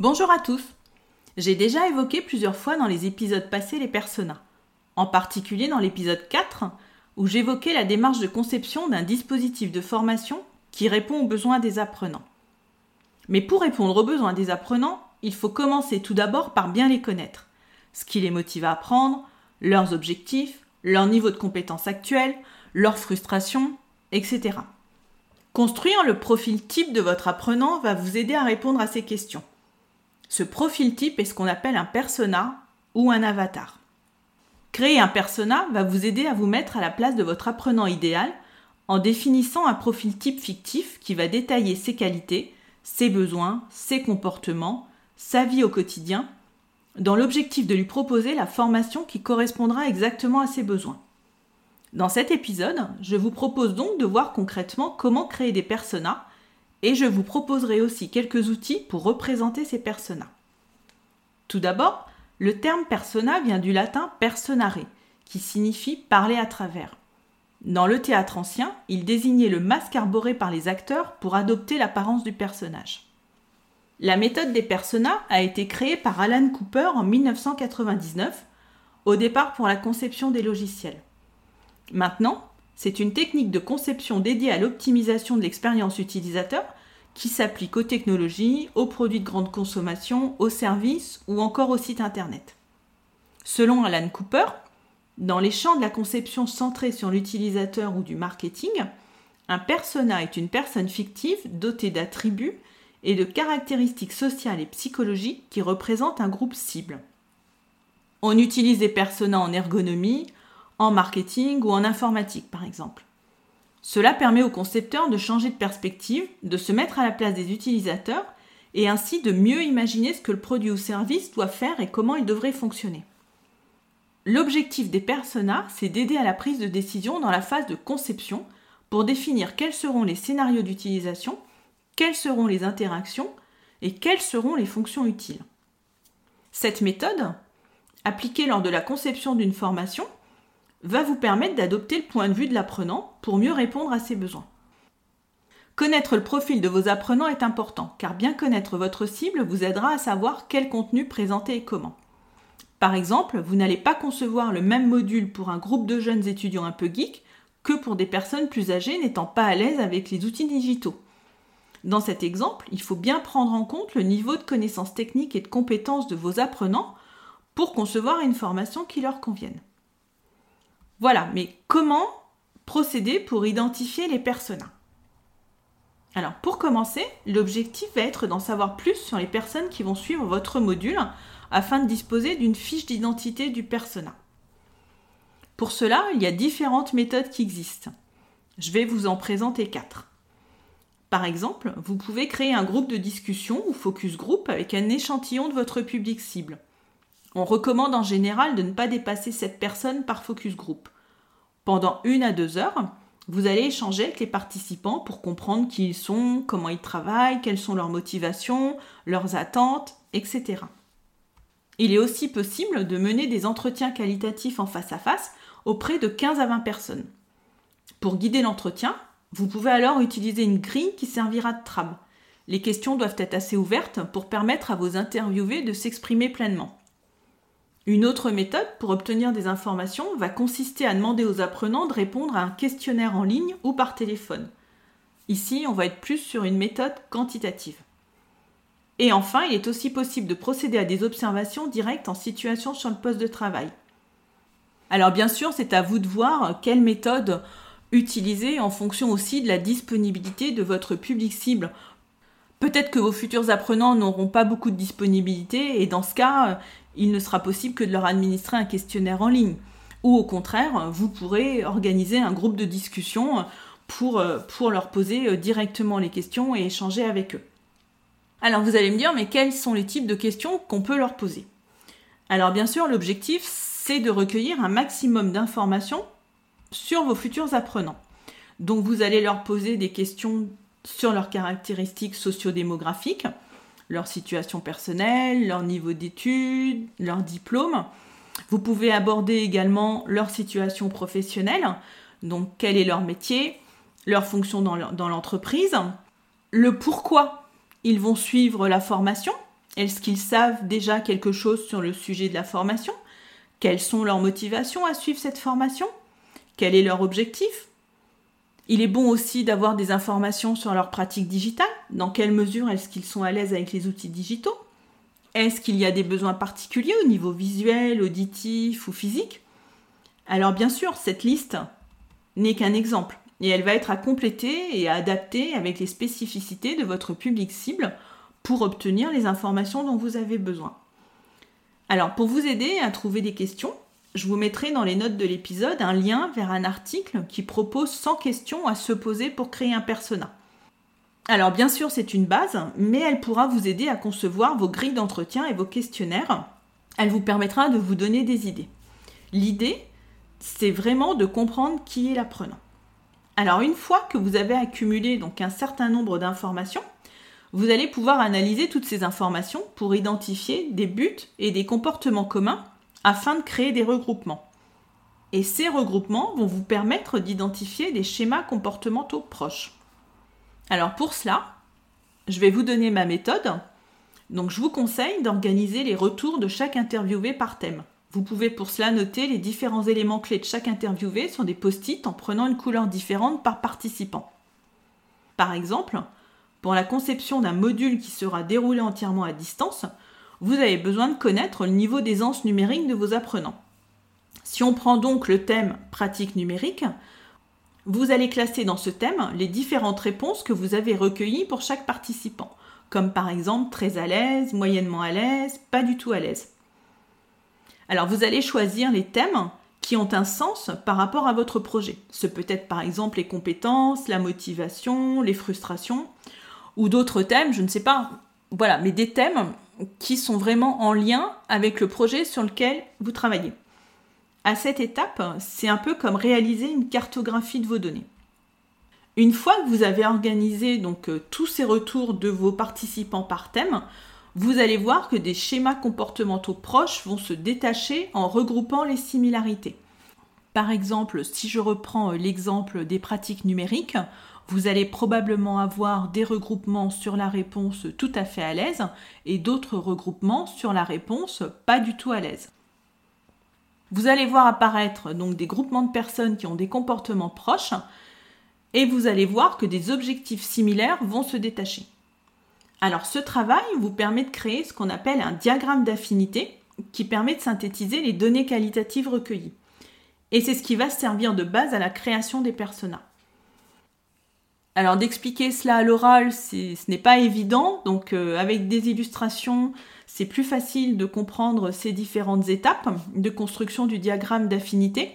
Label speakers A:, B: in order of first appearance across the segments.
A: Bonjour à tous J'ai déjà évoqué plusieurs fois dans les épisodes passés les personas, en particulier dans l'épisode 4 où j'évoquais la démarche de conception d'un dispositif de formation qui répond aux besoins des apprenants. Mais pour répondre aux besoins des apprenants, il faut commencer tout d'abord par bien les connaître, ce qui les motive à apprendre, leurs objectifs, leur niveau de compétence actuel, leurs frustrations, etc. Construire le profil type de votre apprenant va vous aider à répondre à ces questions. Ce profil type est ce qu'on appelle un persona ou un avatar. Créer un persona va vous aider à vous mettre à la place de votre apprenant idéal en définissant un profil type fictif qui va détailler ses qualités, ses besoins, ses comportements, sa vie au quotidien dans l'objectif de lui proposer la formation qui correspondra exactement à ses besoins. Dans cet épisode, je vous propose donc de voir concrètement comment créer des personas et je vous proposerai aussi quelques outils pour représenter ces personas. Tout d'abord, le terme persona vient du latin personare, qui signifie parler à travers. Dans le théâtre ancien, il désignait le masque arboré par les acteurs pour adopter l'apparence du personnage. La méthode des personas a été créée par Alan Cooper en 1999, au départ pour la conception des logiciels. Maintenant, c'est une technique de conception dédiée à l'optimisation de l'expérience utilisateur qui s'applique aux technologies, aux produits de grande consommation, aux services ou encore aux sites Internet. Selon Alan Cooper, dans les champs de la conception centrée sur l'utilisateur ou du marketing, un persona est une personne fictive dotée d'attributs et de caractéristiques sociales et psychologiques qui représentent un groupe cible. On utilise des personas en ergonomie, en marketing ou en informatique par exemple. Cela permet aux concepteurs de changer de perspective, de se mettre à la place des utilisateurs et ainsi de mieux imaginer ce que le produit ou service doit faire et comment il devrait fonctionner. L'objectif des personas, c'est d'aider à la prise de décision dans la phase de conception pour définir quels seront les scénarios d'utilisation quelles seront les interactions et quelles seront les fonctions utiles. Cette méthode, appliquée lors de la conception d'une formation, va vous permettre d'adopter le point de vue de l'apprenant pour mieux répondre à ses besoins. Connaître le profil de vos apprenants est important, car bien connaître votre cible vous aidera à savoir quel contenu présenter et comment. Par exemple, vous n'allez pas concevoir le même module pour un groupe de jeunes étudiants un peu geeks que pour des personnes plus âgées n'étant pas à l'aise avec les outils digitaux. Dans cet exemple, il faut bien prendre en compte le niveau de connaissances techniques et de compétences de vos apprenants pour concevoir une formation qui leur convienne. Voilà, mais comment procéder pour identifier les personas Alors, pour commencer, l'objectif va être d'en savoir plus sur les personnes qui vont suivre votre module afin de disposer d'une fiche d'identité du persona. Pour cela, il y a différentes méthodes qui existent. Je vais vous en présenter quatre. Par exemple, vous pouvez créer un groupe de discussion ou focus group avec un échantillon de votre public cible. On recommande en général de ne pas dépasser 7 personnes par focus group. Pendant une à deux heures, vous allez échanger avec les participants pour comprendre qui ils sont, comment ils travaillent, quelles sont leurs motivations, leurs attentes, etc. Il est aussi possible de mener des entretiens qualitatifs en face à face auprès de 15 à 20 personnes. Pour guider l'entretien, vous pouvez alors utiliser une grille qui servira de trame. Les questions doivent être assez ouvertes pour permettre à vos interviewés de s'exprimer pleinement. Une autre méthode pour obtenir des informations va consister à demander aux apprenants de répondre à un questionnaire en ligne ou par téléphone. Ici, on va être plus sur une méthode quantitative. Et enfin, il est aussi possible de procéder à des observations directes en situation sur le poste de travail. Alors bien sûr, c'est à vous de voir quelle méthode utilisé en fonction aussi de la disponibilité de votre public cible. Peut-être que vos futurs apprenants n'auront pas beaucoup de disponibilité et dans ce cas, il ne sera possible que de leur administrer un questionnaire en ligne. Ou au contraire, vous pourrez organiser un groupe de discussion pour, pour leur poser directement les questions et échanger avec eux. Alors vous allez me dire, mais quels sont les types de questions qu'on peut leur poser? Alors bien sûr, l'objectif, c'est de recueillir un maximum d'informations sur vos futurs apprenants. Donc vous allez leur poser des questions sur leurs caractéristiques sociodémographiques, leur situation personnelle, leur niveau d'études, leur diplôme. Vous pouvez aborder également leur situation professionnelle, donc quel est leur métier, leur fonction dans l'entreprise, le pourquoi ils vont suivre la formation, est-ce qu'ils savent déjà quelque chose sur le sujet de la formation, quelles sont leurs motivations à suivre cette formation, quel est leur objectif, il est bon aussi d'avoir des informations sur leur pratique digitale. Dans quelle mesure est-ce qu'ils sont à l'aise avec les outils digitaux? Est-ce qu'il y a des besoins particuliers au niveau visuel, auditif ou physique? Alors bien sûr, cette liste n'est qu'un exemple et elle va être à compléter et à adapter avec les spécificités de votre public cible pour obtenir les informations dont vous avez besoin. Alors pour vous aider à trouver des questions, je vous mettrai dans les notes de l'épisode un lien vers un article qui propose 100 questions à se poser pour créer un persona. Alors bien sûr c'est une base, mais elle pourra vous aider à concevoir vos grilles d'entretien et vos questionnaires. Elle vous permettra de vous donner des idées. L'idée, c'est vraiment de comprendre qui est l'apprenant. Alors une fois que vous avez accumulé donc un certain nombre d'informations, vous allez pouvoir analyser toutes ces informations pour identifier des buts et des comportements communs afin de créer des regroupements. Et ces regroupements vont vous permettre d'identifier des schémas comportementaux proches. Alors pour cela, je vais vous donner ma méthode. Donc je vous conseille d'organiser les retours de chaque interviewé par thème. Vous pouvez pour cela noter les différents éléments clés de chaque interviewé sur des post-it en prenant une couleur différente par participant. Par exemple, pour la conception d'un module qui sera déroulé entièrement à distance, vous avez besoin de connaître le niveau d'aisance numérique de vos apprenants. Si on prend donc le thème pratique numérique, vous allez classer dans ce thème les différentes réponses que vous avez recueillies pour chaque participant, comme par exemple très à l'aise, moyennement à l'aise, pas du tout à l'aise. Alors vous allez choisir les thèmes qui ont un sens par rapport à votre projet. Ce peut être par exemple les compétences, la motivation, les frustrations, ou d'autres thèmes, je ne sais pas. Voilà, mais des thèmes qui sont vraiment en lien avec le projet sur lequel vous travaillez. À cette étape, c'est un peu comme réaliser une cartographie de vos données. Une fois que vous avez organisé donc euh, tous ces retours de vos participants par thème, vous allez voir que des schémas comportementaux proches vont se détacher en regroupant les similarités. Par exemple, si je reprends euh, l'exemple des pratiques numériques, vous allez probablement avoir des regroupements sur la réponse tout à fait à l'aise et d'autres regroupements sur la réponse pas du tout à l'aise. Vous allez voir apparaître donc des groupements de personnes qui ont des comportements proches et vous allez voir que des objectifs similaires vont se détacher. Alors ce travail vous permet de créer ce qu'on appelle un diagramme d'affinité qui permet de synthétiser les données qualitatives recueillies. Et c'est ce qui va servir de base à la création des personas. Alors d'expliquer cela à l'oral, ce n'est pas évident, donc euh, avec des illustrations, c'est plus facile de comprendre ces différentes étapes de construction du diagramme d'affinité.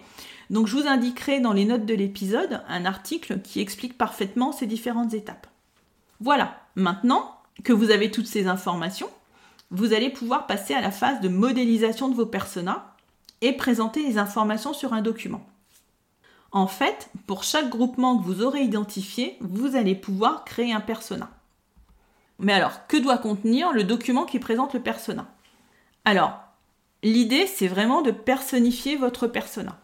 A: Donc je vous indiquerai dans les notes de l'épisode un article qui explique parfaitement ces différentes étapes. Voilà, maintenant que vous avez toutes ces informations, vous allez pouvoir passer à la phase de modélisation de vos personas et présenter les informations sur un document. En fait, pour chaque groupement que vous aurez identifié, vous allez pouvoir créer un persona. Mais alors, que doit contenir le document qui présente le persona? Alors, l'idée, c'est vraiment de personnifier votre persona.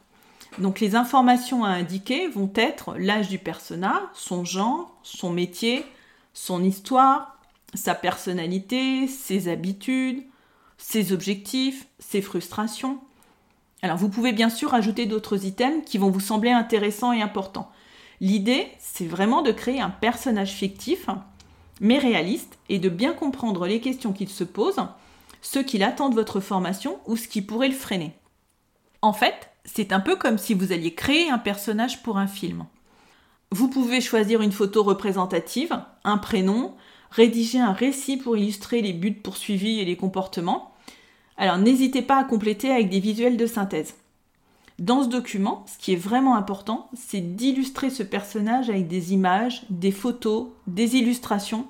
A: Donc les informations à indiquer vont être l'âge du persona, son genre, son métier, son histoire, sa personnalité, ses habitudes, ses objectifs, ses frustrations, alors vous pouvez bien sûr ajouter d'autres items qui vont vous sembler intéressants et importants. L'idée, c'est vraiment de créer un personnage fictif, mais réaliste, et de bien comprendre les questions qu'il se pose, ce qu'il attend de votre formation ou ce qui pourrait le freiner. En fait, c'est un peu comme si vous alliez créer un personnage pour un film. Vous pouvez choisir une photo représentative, un prénom, rédiger un récit pour illustrer les buts poursuivis et les comportements, alors n'hésitez pas à compléter avec des visuels de synthèse. Dans ce document, ce qui est vraiment important, c'est d'illustrer ce personnage avec des images, des photos, des illustrations,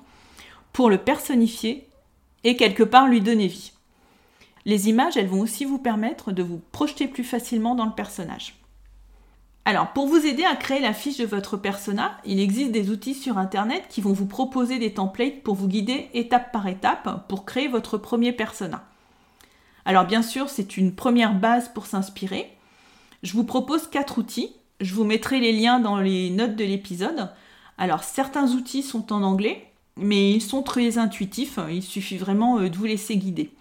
A: pour le personnifier et quelque part lui donner vie. Les images, elles vont aussi vous permettre de vous projeter plus facilement dans le personnage. Alors, pour vous aider à créer la fiche de votre persona, il existe des outils sur Internet qui vont vous proposer des templates pour vous guider étape par étape pour créer votre premier persona. Alors, bien sûr, c'est une première base pour s'inspirer. Je vous propose quatre outils. Je vous mettrai les liens dans les notes de l'épisode. Alors, certains outils sont en anglais, mais ils sont très intuitifs. Il suffit vraiment euh, de vous laisser guider.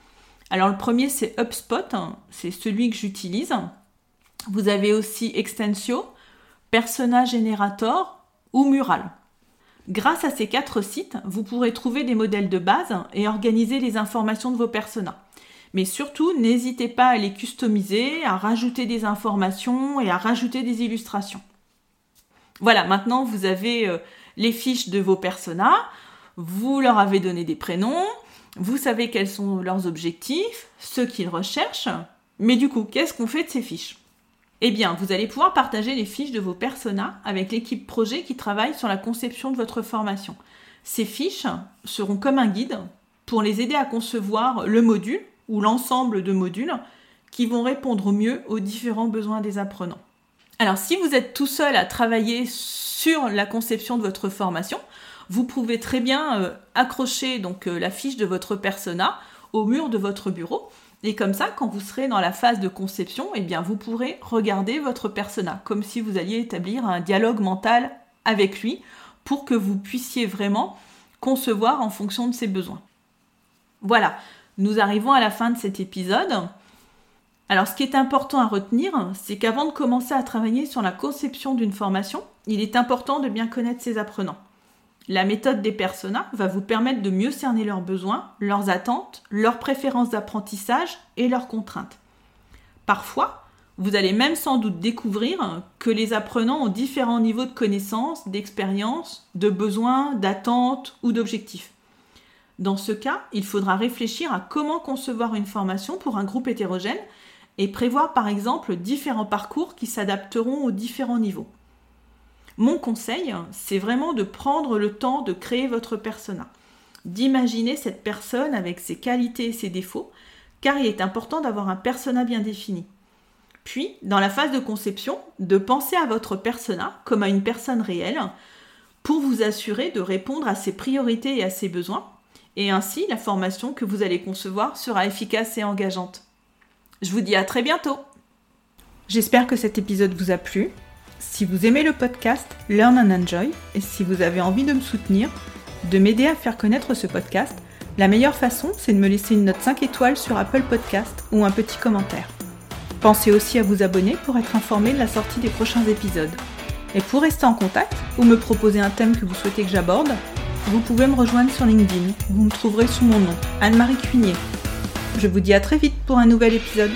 A: Alors, le premier, c'est HubSpot. C'est celui que j'utilise. Vous avez aussi Extensio, Persona Generator ou Mural. Grâce à ces quatre sites, vous pourrez trouver des modèles de base et organiser les informations de vos personas. Mais surtout, n'hésitez pas à les customiser, à rajouter des informations et à rajouter des illustrations. Voilà, maintenant vous avez euh, les fiches de vos personas, vous leur avez donné des prénoms, vous savez quels sont leurs objectifs, ce qu'ils recherchent, mais du coup, qu'est-ce qu'on fait de ces fiches? Eh bien, vous allez pouvoir partager les fiches de vos personas avec l'équipe projet qui travaille sur la conception de votre formation. Ces fiches seront comme un guide pour les aider à concevoir le module l'ensemble de modules qui vont répondre au mieux aux différents besoins des apprenants. Alors, si vous êtes tout seul à travailler sur la conception de votre formation, vous pouvez très bien euh, accrocher donc euh, la fiche de votre persona au mur de votre bureau et comme ça, quand vous serez dans la phase de conception, eh bien, vous pourrez regarder votre persona, comme si vous alliez établir un dialogue mental avec lui, pour que vous puissiez vraiment concevoir en fonction de ses besoins. Voilà, nous arrivons à la fin de cet épisode. Alors, ce qui est important à retenir, c'est qu'avant de commencer à travailler sur la conception d'une formation, il est important de bien connaître ses apprenants. La méthode des personas va vous permettre de mieux cerner leurs besoins, leurs attentes, leurs préférences d'apprentissage et leurs contraintes. Parfois, vous allez même sans doute découvrir que les apprenants ont différents niveaux de connaissances, d'expérience, de besoins, d'attentes ou d'objectifs. Dans ce cas, il faudra réfléchir à comment concevoir une formation pour un groupe hétérogène et prévoir par exemple différents parcours qui s'adapteront aux différents niveaux. Mon conseil, c'est vraiment de prendre le temps de créer votre persona, d'imaginer cette personne avec ses qualités et ses défauts, car il est important d'avoir un persona bien défini. Puis, dans la phase de conception, de penser à votre persona comme à une personne réelle pour vous assurer de répondre à ses priorités et à ses besoins, et ainsi la formation que vous allez concevoir sera efficace et engageante. Je vous dis à très bientôt J'espère que cet épisode vous a plu. Si vous aimez le podcast Learn and Enjoy et si vous avez envie de me soutenir, de m'aider à faire connaître ce podcast, la meilleure façon, c'est de me laisser une note 5 étoiles sur Apple Podcast ou un petit commentaire. Pensez aussi à vous abonner pour être informé de la sortie des prochains épisodes. Et pour rester en contact ou me proposer un thème que vous souhaitez que j'aborde, vous pouvez me rejoindre sur LinkedIn. Vous me trouverez sous mon nom, Anne-Marie Cuinier. Je vous dis à très vite pour un nouvel épisode.